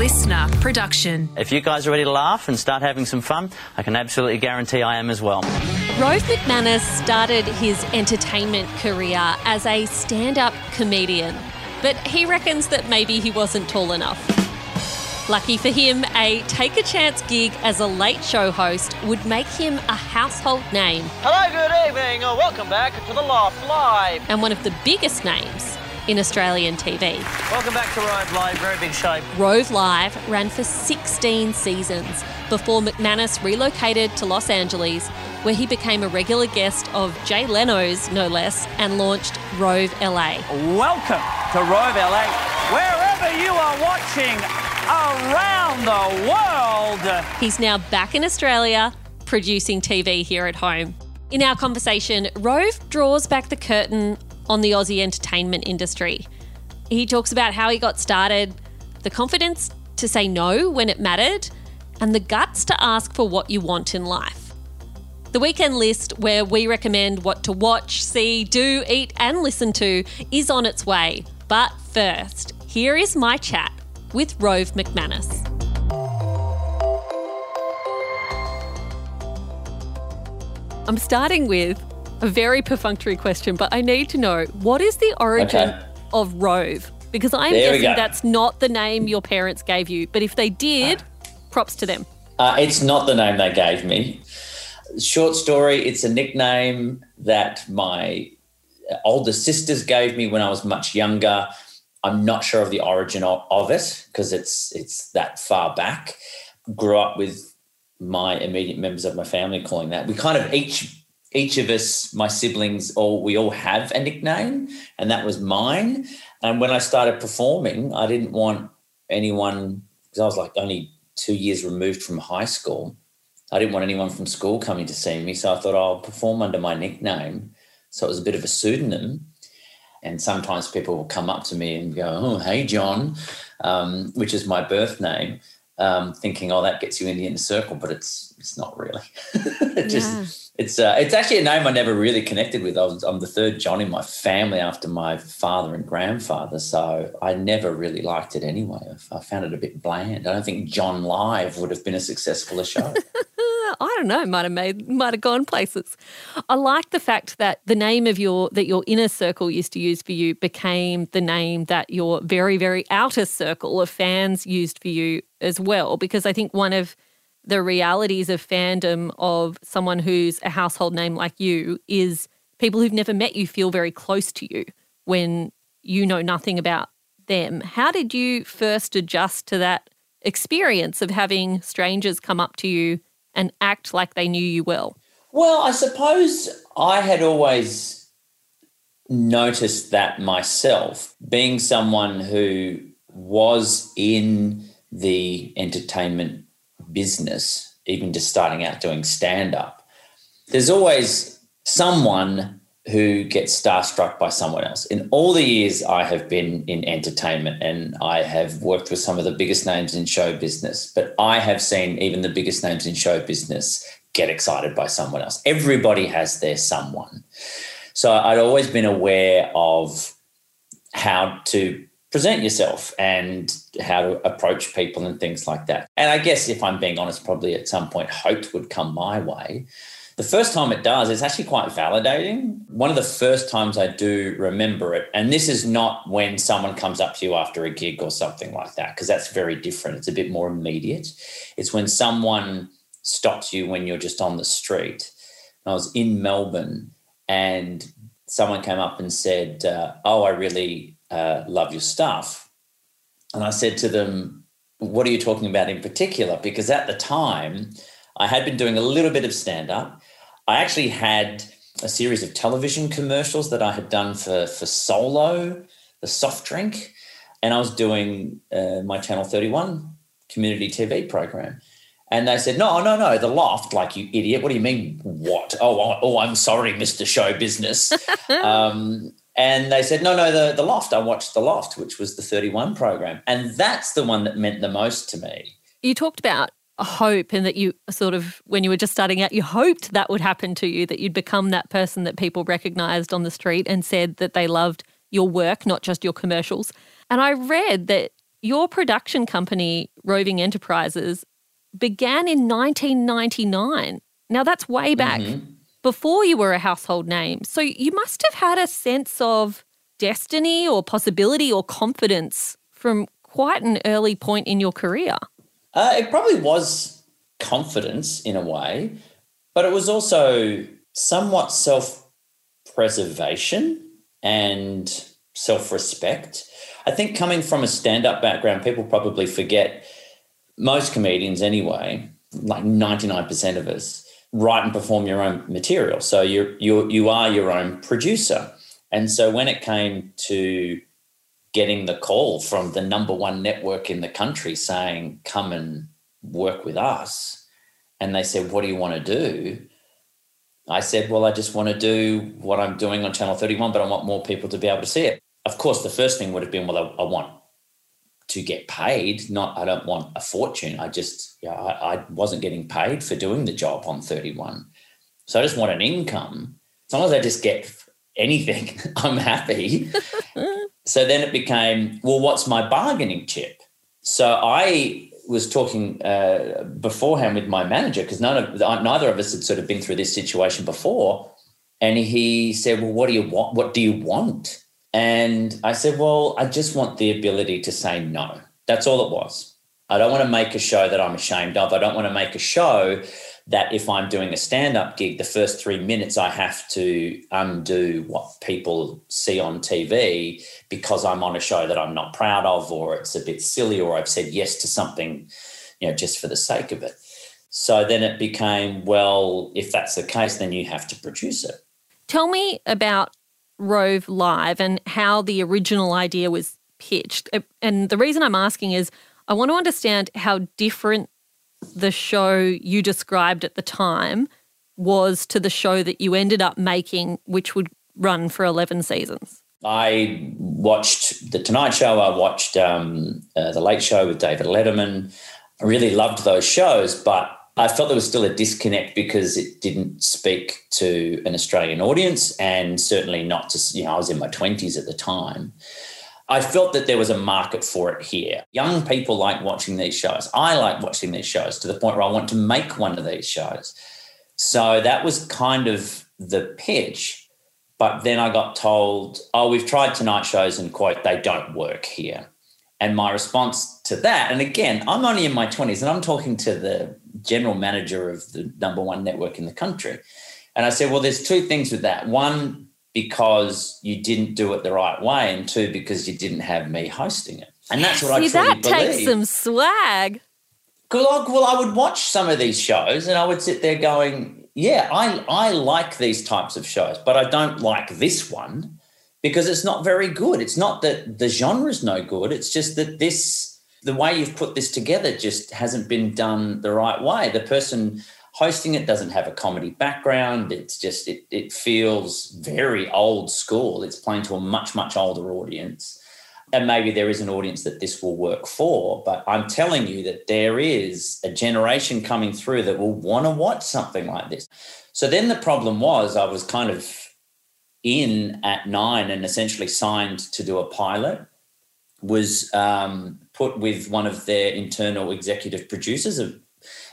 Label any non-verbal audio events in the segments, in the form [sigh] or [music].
listener production. If you guys are ready to laugh and start having some fun, I can absolutely guarantee I am as well. Rove McManus started his entertainment career as a stand up comedian, but he reckons that maybe he wasn't tall enough. Lucky for him, a take a chance gig as a late show host would make him a household name Hello, good evening, or welcome back to the Loft Live. and one of the biggest names in Australian TV. Welcome back to Rove Live, very big show. Rove Live ran for 16 seasons before McManus relocated to Los Angeles, where he became a regular guest of Jay Leno's, no less, and launched Rove LA. Welcome to Rove LA, wherever you are watching around the world. He's now back in Australia, producing TV here at home. In our conversation, Rove draws back the curtain on the Aussie entertainment industry. He talks about how he got started, the confidence to say no when it mattered, and the guts to ask for what you want in life. The weekend list, where we recommend what to watch, see, do, eat, and listen to, is on its way. But first, here is my chat with Rove McManus. I'm starting with a very perfunctory question, but I need to know what is the origin Okay. of Rove? Because I'm There guessing that's not the name your parents gave you, but if they did, props to them. Uh, it's not the name they gave me. Short story, it's a nickname that my older sisters gave me when I was much younger. I'm not sure of the origin of, of it because it's it's that far back. Grew up with my immediate members of my family calling that. We kind of each each of us, my siblings, all we all have a nickname, and that was mine. And when I started performing, I didn't want anyone because I was like only two years removed from high school. I didn't want anyone from school coming to see me, so I thought I'll perform under my nickname. So it was a bit of a pseudonym. And sometimes people will come up to me and go, "Oh, hey, John," um, which is my birth name, um, thinking, "Oh, that gets you in the inner circle," but it's it's not really. [laughs] it just it's uh, it's actually a name I never really connected with. I was, I'm the third John in my family after my father and grandfather, so I never really liked it anyway. I, I found it a bit bland. I don't think John Live would have been as successful a show. [laughs] I don't know, might have made might have gone places. I like the fact that the name of your that your inner circle used to use for you became the name that your very, very outer circle of fans used for you as well. Because I think one of the realities of fandom of someone who's a household name like you is people who've never met you feel very close to you when you know nothing about them. How did you first adjust to that experience of having strangers come up to you and act like they knew you well? Well, I suppose I had always noticed that myself, being someone who was in the entertainment business, even just starting out doing stand up. There's always someone who gets starstruck by someone else. In all the years I have been in entertainment and I have worked with some of the biggest names in show business, but I have seen even the biggest names in show business get excited by someone else. Everybody has their someone. So I'd always been aware of how to present yourself and how to approach people and things like that. And I guess if I'm being honest, probably at some point hope would come my way. The first time it does, it's actually quite validating. One of the first times I do remember it, and this is not when someone comes up to you after a gig or something like that, because that's very different. It's a bit more immediate. It's when someone stops you when you're just on the street. I was in Melbourne and someone came up and said, uh, Oh, I really uh, love your stuff. And I said to them, What are you talking about in particular? Because at the time, I had been doing a little bit of stand up. I actually had a series of television commercials that I had done for, for Solo, the soft drink, and I was doing uh, my Channel 31 community TV program. And they said, no, no, no, the loft, like you idiot. What do you mean, what? Oh, oh, oh I'm sorry, Mr. Show Business. [laughs] um, and they said, no, no, the, the loft. I watched the loft, which was the 31 program. And that's the one that meant the most to me. You talked about hope and that you sort of, when you were just starting out, you hoped that would happen to you, that you'd become that person that people recognized on the street and said that they loved your work, not just your commercials. And I read that your production company, Roving Enterprises, began in 1999. Now, that's way back Mhm. Before you were a household name. So you must have had a sense of destiny or possibility or confidence from quite an early point in your career. Uh, it probably was confidence in a way, but it was also somewhat self preservation and self respect. I think coming from a stand up background, people probably forget, most comedians anyway, like 99% of us, write and perform your own material. So you're, you're, you are your own producer. And so when it came to getting the call from the number one network in the country saying, come and work with us. And they said, what do you want to do? I said, well, I just want to do what I'm doing on Channel 31, but I want more people to be able to see it. Of course, the first thing would have been, well, I, I want to get paid, not, I don't want a fortune. I just, yeah, I, I wasn't getting paid for doing the job on 31. So I just want an income. As long as I just get anything, [laughs] I'm happy. [laughs] so then it became, well, what's my bargaining chip? So I was talking uh, beforehand with my manager because none of neither of us had sort of been through this situation before, and he said, "Well, what do you want? What do you want?" And I said, "Well, I just want the ability to say no. That's all it was. I don't want to make a show that I'm ashamed of. I don't want to make a show that if I'm doing a stand up gig, the first three minutes I have to undo what people see on TV because I'm on a show that I'm not proud of, or it's a bit silly, or I've said yes to something, you know, just for the sake of it. So then it became, well, if that's the case, then you have to produce it. Tell me about Rove Live and how the original idea was pitched. Uh, And the reason I'm asking is I want to understand how different the show you described at the time was to the show that you ended up making, which would run for 11 seasons. I watched The Tonight Show. I watched um, uh, The Late Show with David Letterman. I really loved those shows, but I felt there was still a disconnect because it didn't speak to an Australian audience and certainly not to, you know, I was in my 20s at the time. I felt that there was a market for it here. Young people like watching these shows. I like watching these shows to the point where I want to make one of these shows. So that was kind of the pitch. But then I got told, oh, we've tried tonight shows and quote, they don't work here. And my response to that, and again, I'm only in my 20s and I'm talking to the general manager of the number one network in the country. And I said, well, there's two things with that. One, because you didn't do it the right way, and two, because you didn't have me hosting it. And that's what See, I truly that believe. takes some swag. I- well, I would watch some of these shows and I would sit there going, yeah, I, I like these types of shows, but I don't like this one because it's not very good. It's not that the genre's no good. It's just that this, the way you've put this together just hasn't been done the right way. The person hosting it doesn't have a comedy background. It's just, it, it feels very old school. It's playing to a much, much older audience and maybe there is an audience that this will work for but i'm telling you that there is a generation coming through that will want to watch something like this so then the problem was i was kind of in at nine and essentially signed to do a pilot was um, put with one of their internal executive producers a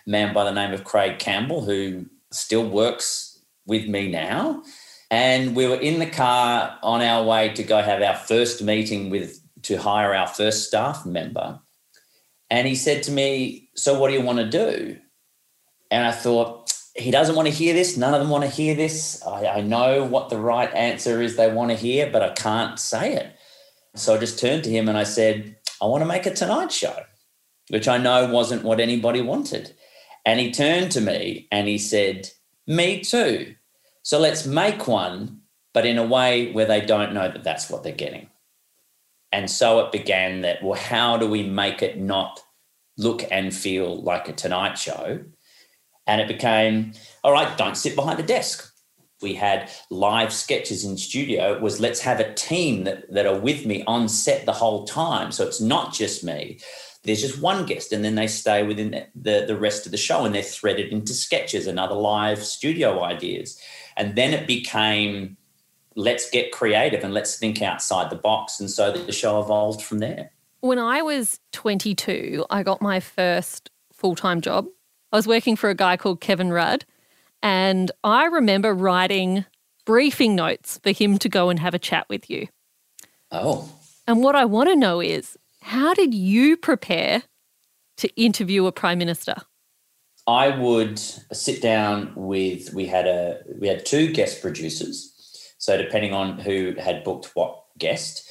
man by the name of craig campbell who still works with me now and we were in the car on our way to go have our first meeting with to hire our first staff member. And he said to me, So what do you want to do? And I thought, he doesn't want to hear this. None of them want to hear this. I, I know what the right answer is they want to hear, but I can't say it. So I just turned to him and I said, I want to make a Tonight Show, which I know wasn't what anybody wanted. And he turned to me and he said, Me too. So let's make one, but in a way where they don't know that that's what they're getting. And so it began that, well, how do we make it not look and feel like a Tonight Show? And it became, all right, don't sit behind a desk. We had live sketches in studio. It was let's have a team that, that are with me on set the whole time. So it's not just me. There's just one guest, and then they stay within the, the, the rest of the show and they're threaded into sketches and other live studio ideas. And then it became let's get creative and let's think outside the box. And so the show evolved from there. When I was 22, I got my first full time job. I was working for a guy called Kevin Rudd, and I remember writing briefing notes for him to go and have a chat with you. Oh, And what I want to know is how did you prepare to interview a prime minister? I would sit down with we had a we had two guest producers. So depending on who had booked what guest,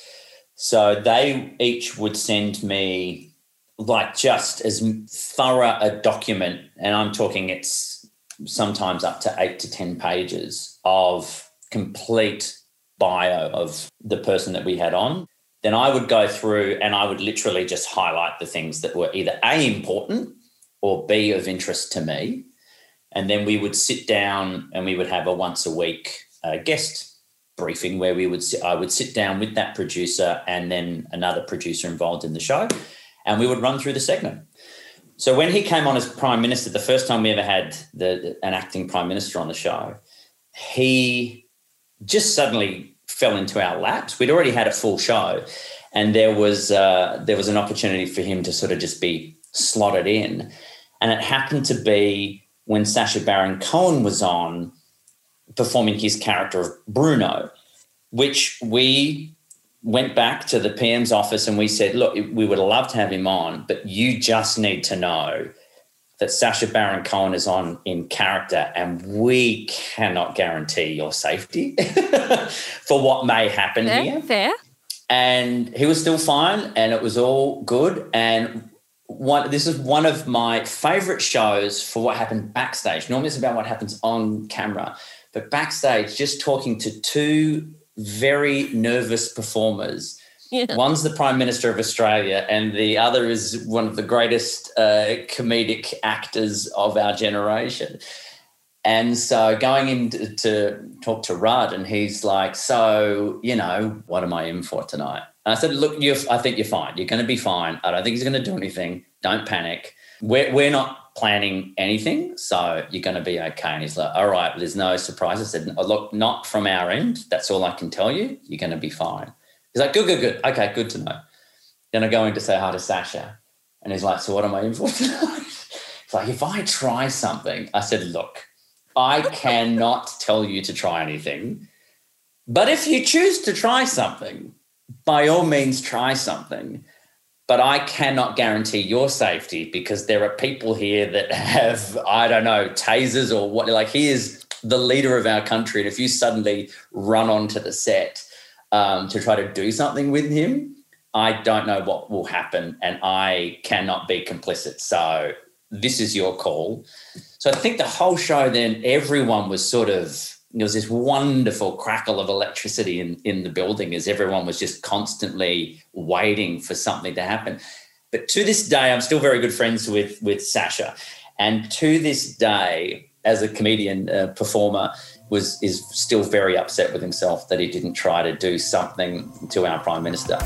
so they each would send me like just as thorough a document, and I'm talking it's sometimes up to eight to ten pages of complete bio of the person that we had on. Then I would go through and I would literally just highlight the things that were either A, important or B, of interest to me. And then we would sit down and we would have a once a week uh, guest briefing where we would sit, I would sit down with that producer and then another producer involved in the show, and we would run through the segment. So when he came on as prime minister, the first time we ever had the, an acting prime minister on the show, he just suddenly fell into our laps. We'd already had a full show, and there was uh, there was an opportunity for him to sort of just be slotted in, and it happened to be when Sacha Baron Cohen was on performing his character of Bruno, which we went back to the PM's office and we said, look, we would love to have him on, but you just need to know that Sacha Baron Cohen is on in character and we cannot guarantee your safety [laughs] for what may happen Fair, here. fair. And he was still fine and it was all good. And one this is one of my favorite shows for what happened backstage. Normally it's about what happens on camera, but backstage, just talking to two very nervous performers. Yeah. One's the Prime Minister of Australia, and the other is one of the greatest uh, comedic actors of our generation. And so going in to, to talk to Rudd, and he's like, "So, you know, what am I in for tonight?" And I said, "Look, I think you're fine. You're going to be fine. I don't think he's going to do anything. Don't panic. We're we're not planning anything, so you're going to be okay." And he's like, "All right, there's no surprise." I said, oh, "Look, not from our end. That's all I can tell you. You're going to be fine." He's like, "Good, good, good. Okay, good to know." Then I go in to say hi to Sacha, and he's like, "So what am I in for tonight?" [laughs] It's like, if I try something, I said, "Look." I [laughs] cannot tell you to try anything. But if you choose to try something, by all means try something. But I cannot guarantee your safety because there are people here that have, I don't know, tasers or what. Like, he is the leader of our country. And if you suddenly run onto the set um, to try to do something with him, I don't know what will happen. And I cannot be complicit. So this is your call. So I think the whole show, then everyone was sort of there was this wonderful crackle of electricity in, in the building as everyone was just constantly waiting for something to happen. But to this day, I'm still very good friends with with Sacha, and to this day, as a comedian uh, performer, was is still very upset with himself that he didn't try to do something to our prime minister.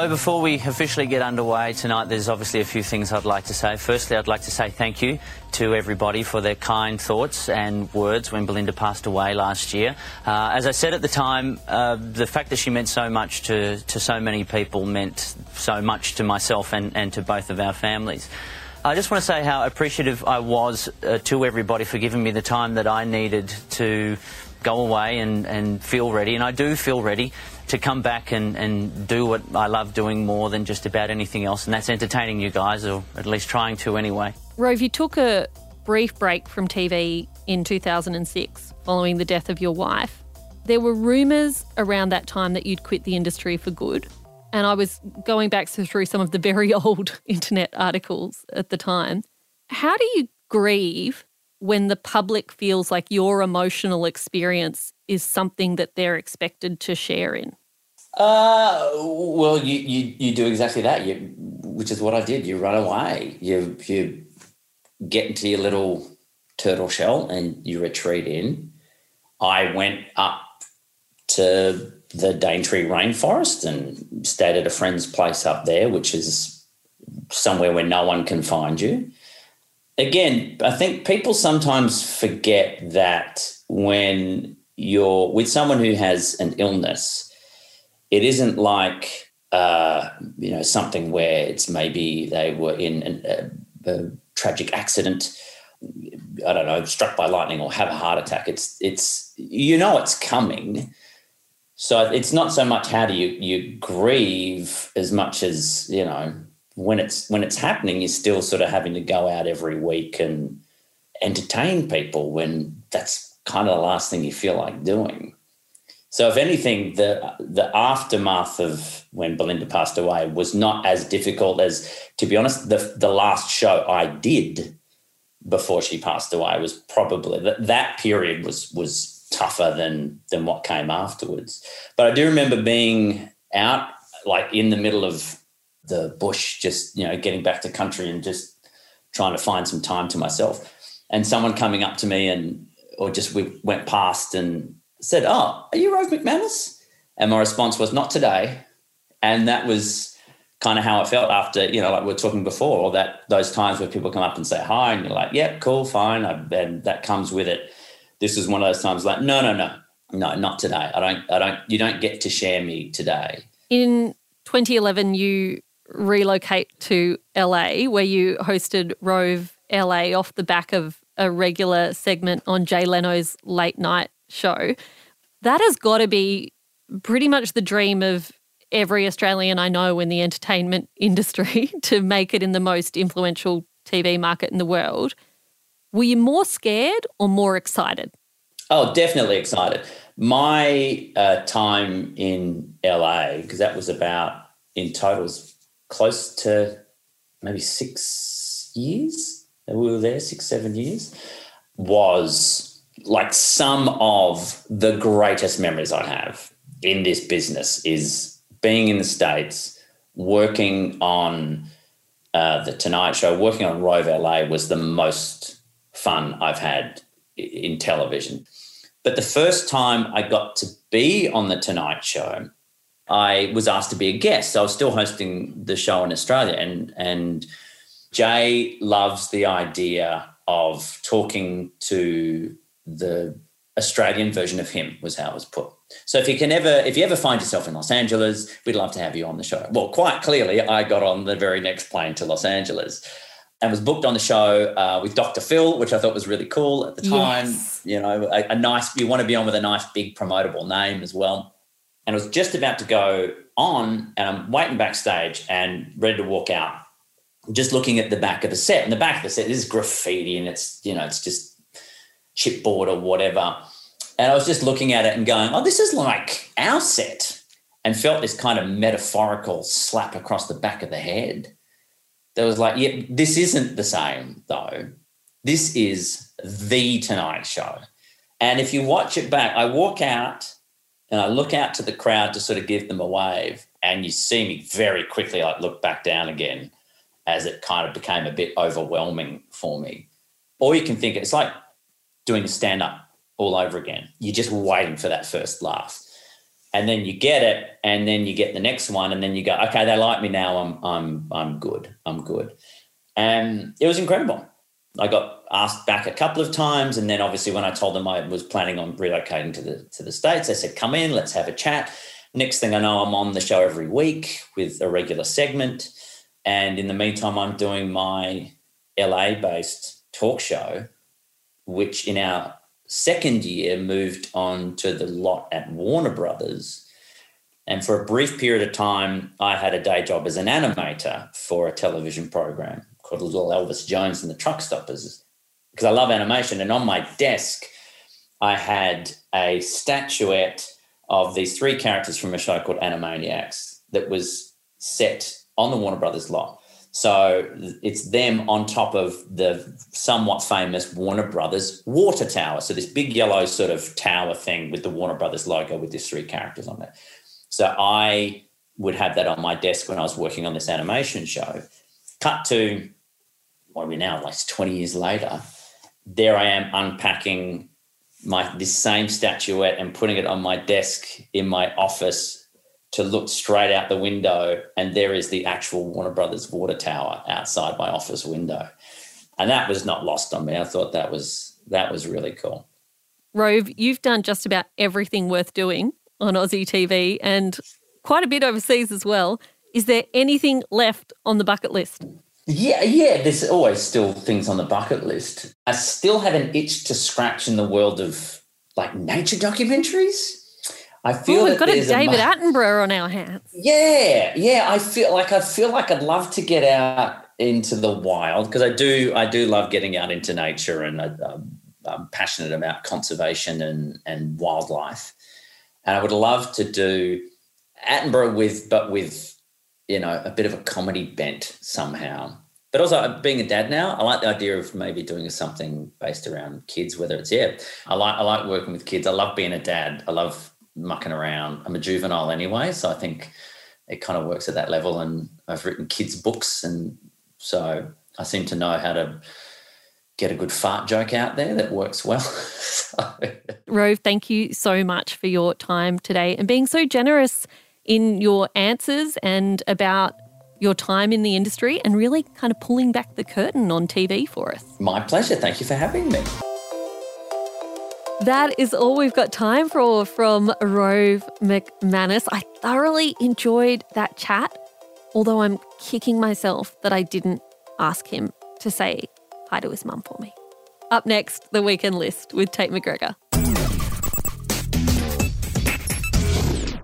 Hello, before we officially get underway tonight, there's obviously a few things I'd like to say. Firstly, I'd like to say thank you to everybody for their kind thoughts and words when Belinda passed away last year. Uh, as I said at the time, uh, the fact that she meant so much to, to so many people meant so much to myself and, and to both of our families. I just want to say how appreciative I was uh, to everybody for giving me the time that I needed to go away and, and feel ready. And I do feel ready to come back and, and do what I love doing more than just about anything else, and that's entertaining you guys, or at least trying to anyway. Rove, you took a brief break from TV in 2006 following the death of your wife. There were rumours around that time that you'd quit the industry for good. And I was going back through some of the very [laughs] old internet articles at the time. How do you grieve when the public feels like your emotional experience is something that they're expected to share in? Uh, well, you, you you do exactly that. You, which is what I did. You run away. You you get into your little turtle shell and you retreat in. I went up to the Daintree rainforest and stayed at a friend's place up there, which is somewhere where no one can find you. again, I think people sometimes forget that when you're with someone who has an illness, it isn't like uh, you know something where it's maybe they were in an, a, a tragic accident. I don't know, struck by lightning or have a heart attack. It's it's you know it's coming. So it's not so much how do you you grieve as much as you know when it's when it's happening, you're still sort of having to go out every week and entertain people when that's kind of the last thing you feel like doing. So, if anything, the the aftermath of when Belinda passed away was not as difficult as, to be honest, the the last show I did before she passed away was probably that that period was was tougher than than what came afterwards. But I do remember being out like in the middle of the bush, just you know, getting back to country and just trying to find some time to myself. And someone coming up to me and or just we went past and said, "Oh, are you Rove McManus?" And my response was, "Not today." And that was kind of how it felt after, you know, like we are talking before, or that those times where people come up and say hi, and you're like, "Yeah, cool, fine," and that comes with it. This is one of those times like, "No, no, no, no, not today. I don't, I don't. You don't get to share me today." In 2011, you relocate to LA, where you hosted Rove LA off the back of a regular segment on Jay Leno's late night show. That has got to be pretty much the dream of every Australian I know in the entertainment [laughs] industry [laughs] to make it in the most influential TV market in the world. Were you more scared or more excited? Oh, definitely excited. My uh, time in LA, because that was about in total was close to maybe six years. We were there six, seven years. Was like some of the greatest memories I have in this business is being in the States, working on uh, the Tonight Show, working on Rove LA was the most fun I've had in television. But the first time I got to be on the Tonight Show, I was asked to be a guest. So I was still hosting the show in Australia, and and Jay loves the idea of talking to the Australian version of him was how it was put. So if you can ever, if you ever find yourself in Los Angeles, we'd love to have you on the show. Well, quite clearly, I got on the very next plane to Los Angeles and was booked on the show uh, with Dr. Phil, which I thought was really cool at the time. Yes. You know, a, a nice, you want to be on with a nice, big promotable name as well and I was just about to go on, and I'm waiting backstage and ready to walk out. Just looking at the back of the set, and the back of the set is graffiti, and it's you know it's just chipboard or whatever. And I was just looking at it and going, "Oh, this is like our set," and felt this kind of metaphorical slap across the back of the head. That was like, "Yeah, this isn't the same though. This is the Tonight Show." And if you watch it back, I walk out and I look out to the crowd to sort of give them a wave, and you see me very quickly like look back down again as it kind of became a bit overwhelming for me. Or you can think it's like doing stand up all over again. You're just waiting for that first laugh. And then you get it, and then you get the next one, and then you go, okay, they like me now. I'm I'm I'm good. I'm good. And it was incredible. I got asked back a couple of times, and then obviously when I told them I was planning on relocating to the to the states, they said, "Come in, let's have a chat." Next thing I know, I'm on the show every week with a regular segment, and in the meantime, I'm doing my LA-based talk show, which in our second year moved on to the lot at Warner Brothers. And for a brief period of time, I had a day job as an animator for a television program called Little Elvis Jones and the Truck Stoppers because I love animation. And on my desk, I had a statuette of these three characters from a show called Animaniacs that was set on the Warner Brothers lot. So it's them on top of the somewhat famous Warner Brothers water tower. So this big yellow sort of tower thing with the Warner Brothers logo with these three characters on it. So I would have that on my desk when I was working on this animation show. Cut to what are we now, like 20 years later, there I am unpacking my this same statuette and putting it on my desk in my office to look straight out the window, and there is the actual Warner Brothers water tower outside my office window. and that was not lost on me. I thought that was that was really cool. Rove, you've done just about everything worth doing on Aussie TV and quite a bit overseas as well. Is there anything left on the bucket list? Yeah, yeah, there's always still things on the bucket list. I still have an itch to scratch in the world of like nature documentaries. I feel Ooh, we've got a David mu- Attenborough on our hands. Yeah, yeah. I feel like I feel like I'd love to get out into the wild because I do. I do love getting out into nature, and I, I'm, I'm passionate about conservation and and wildlife. And I would love to do Attenborough with, but with you know a bit of a comedy bent somehow. But also uh, being a dad now, I like the idea of maybe doing something based around kids. Whether it's yeah, I like I like working with kids. I love being a dad. I love mucking around. I'm a juvenile anyway, so I think it kind of works at that level. And I've written kids' books, and so I seem to know how to get a good fart joke out there that works well. [laughs] so, Rove, thank you so much for your time today and being so generous in your answers and about your time in the industry and really kind of pulling back the curtain on TV for us. my pleasure. Thank you for having me. That is all we've got time for from Rove McManus. I thoroughly enjoyed that chat, although I'm kicking myself that I didn't ask him to say hi to his mum for me. Up next, the weekend list with Tate McGregor.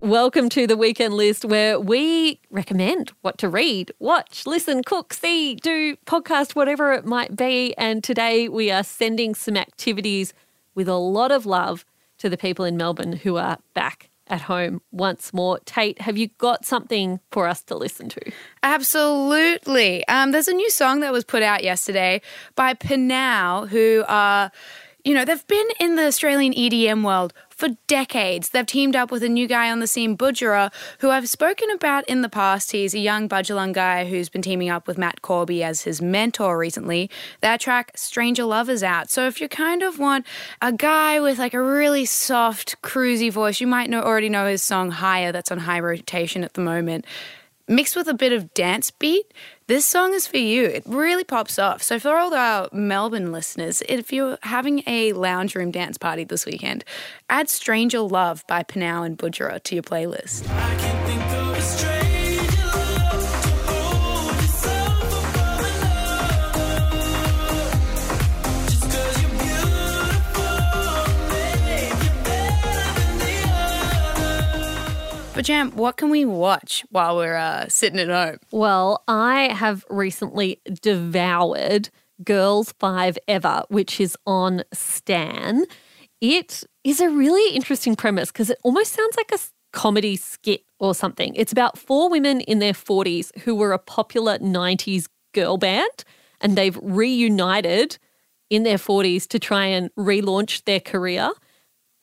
Welcome to the weekend list where we recommend what to read, watch, listen, cook, see, do, podcast, whatever it might be. And today we are sending some activities with a lot of love to the people in Melbourne who are back at home once more. Tate, have you got something for us to listen to? Absolutely. Um, there's a new song that was put out yesterday by PNAU, who are, you know, they've been in the Australian EDM world for decades. They've teamed up with a new guy on the scene, Budjerah, who I've spoken about in the past. He's a young Bundjalung guy who's been teaming up with Matt Corby as his mentor recently. That track, Stranger Love, is out. So if you kind of want a guy with like a really soft, cruisy voice, you might know already know his song Higher, that's on high rotation at the moment mixed with a bit of dance beat, this song is for you. It really pops off. So, for all our Melbourne listeners, if you're having a lounge room dance party this weekend, add Stranger Love by PNAU and Budjerah to your playlist. But, Jam, what can we watch while we're uh, sitting at home? Well, I have recently devoured Girls Five Ever, which is on Stan. It is a really interesting premise because it almost sounds like a comedy skit or something. It's about four women in their 40s who were a popular 90s girl band and they've reunited in their 40s to try and relaunch their career.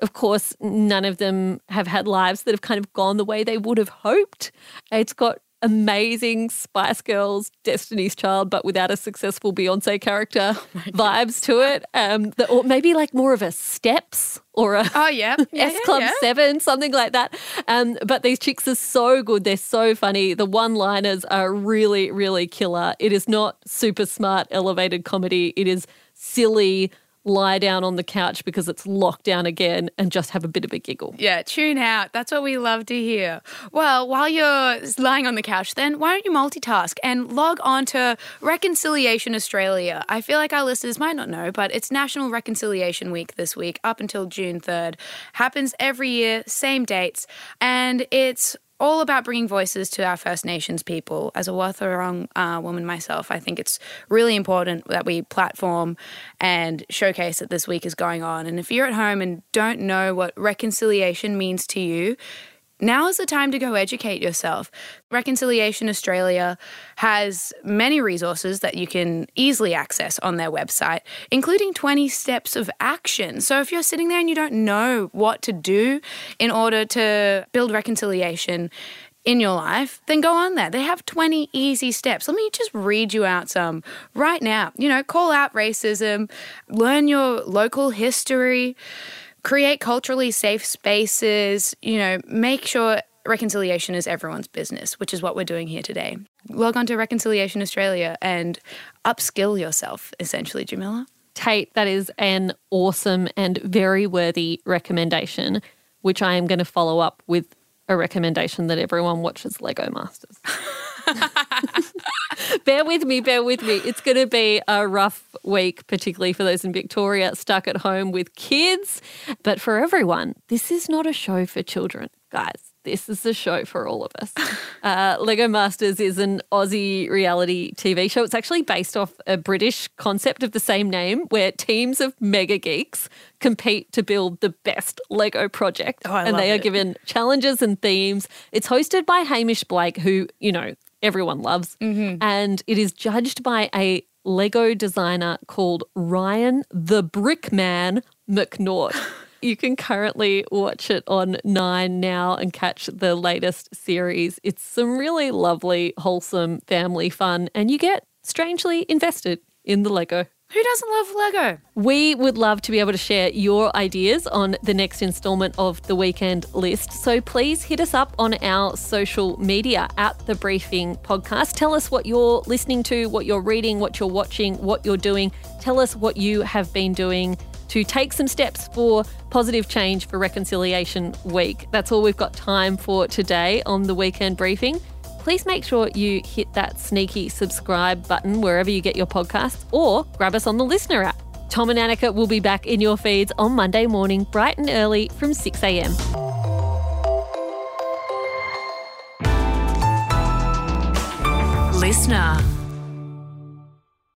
Of course, none of them have had lives that have kind of gone the way they would have hoped. It's got amazing Spice Girls, Destiny's Child, but without a successful Beyonce character [laughs] vibes to it. Um, the, or maybe like more of a Steps or a Oh, yeah. [laughs] yeah S Club yeah, yeah. 7, something like that. Um, but these chicks are so good. They're so funny. The one liners are really, really killer. It is not super smart, elevated comedy. It is silly, lie down on the couch because it's locked down again and just have a bit of a giggle. Yeah, tune out. That's what we love to hear. Well, while you're lying on the couch, then why don't you multitask and log on to Reconciliation Australia? I feel like our listeners might not know, but it's National Reconciliation Week this week, up until June 3rd. Happens every year, same dates, and it's all about bringing voices to our First Nations people. As a Wathaurong uh, woman myself, I think it's really important that we platform and showcase that this week is going on. And if you're at home and don't know what reconciliation means to you, now is the time to go educate yourself. Reconciliation Australia has many resources that you can easily access on their website, including 20 steps of action. So if you're sitting there and you don't know what to do in order to build reconciliation, in your life, then go on there. They have 20 easy steps. Let me just read you out some right now. You know, call out racism, learn your local history, create culturally safe spaces, you know, make sure reconciliation is everyone's business, which is what we're doing here today. log on to Reconciliation Australia and upskill yourself, essentially, Jamila. Tate, that is an awesome and very worthy recommendation, which I am going to follow up with a recommendation that everyone watches Lego Masters. [laughs] [laughs] [laughs] bear with me, bear with me. It's going to be a rough week, particularly for those in Victoria stuck at home with kids. But for everyone, this is not a show for children, guys this is the show for all of us. [laughs] Uh, Lego Masters is an Aussie reality TV show. It's actually based off a British concept of the same name, where teams of mega geeks compete to build the best Lego project. Oh, I and they are it. given challenges and themes. It's hosted by Hamish Blake, who, you know, everyone loves. Mm-hmm. And it is judged by a Lego designer called Ryan the Brickman McNaught. [laughs] You can currently watch it on Nine now and catch the latest series. It's some really lovely, wholesome family fun, and you get strangely invested in the Lego. Who doesn't love Lego? We would love to be able to share your ideas on the next installment of the weekend list. So please hit us up on our social media at the Briefing Podcast. Tell us what you're listening to, what you're reading, what you're watching, what you're doing. Tell us what you have been doing to take some steps for positive change for Reconciliation Week. That's all we've got time for today on the weekend briefing please make sure you hit that sneaky subscribe button wherever you get your podcasts or grab us on the listener app. Tom and Annika will be back in your feeds on Monday morning, bright and early from 6 a.m. Listener.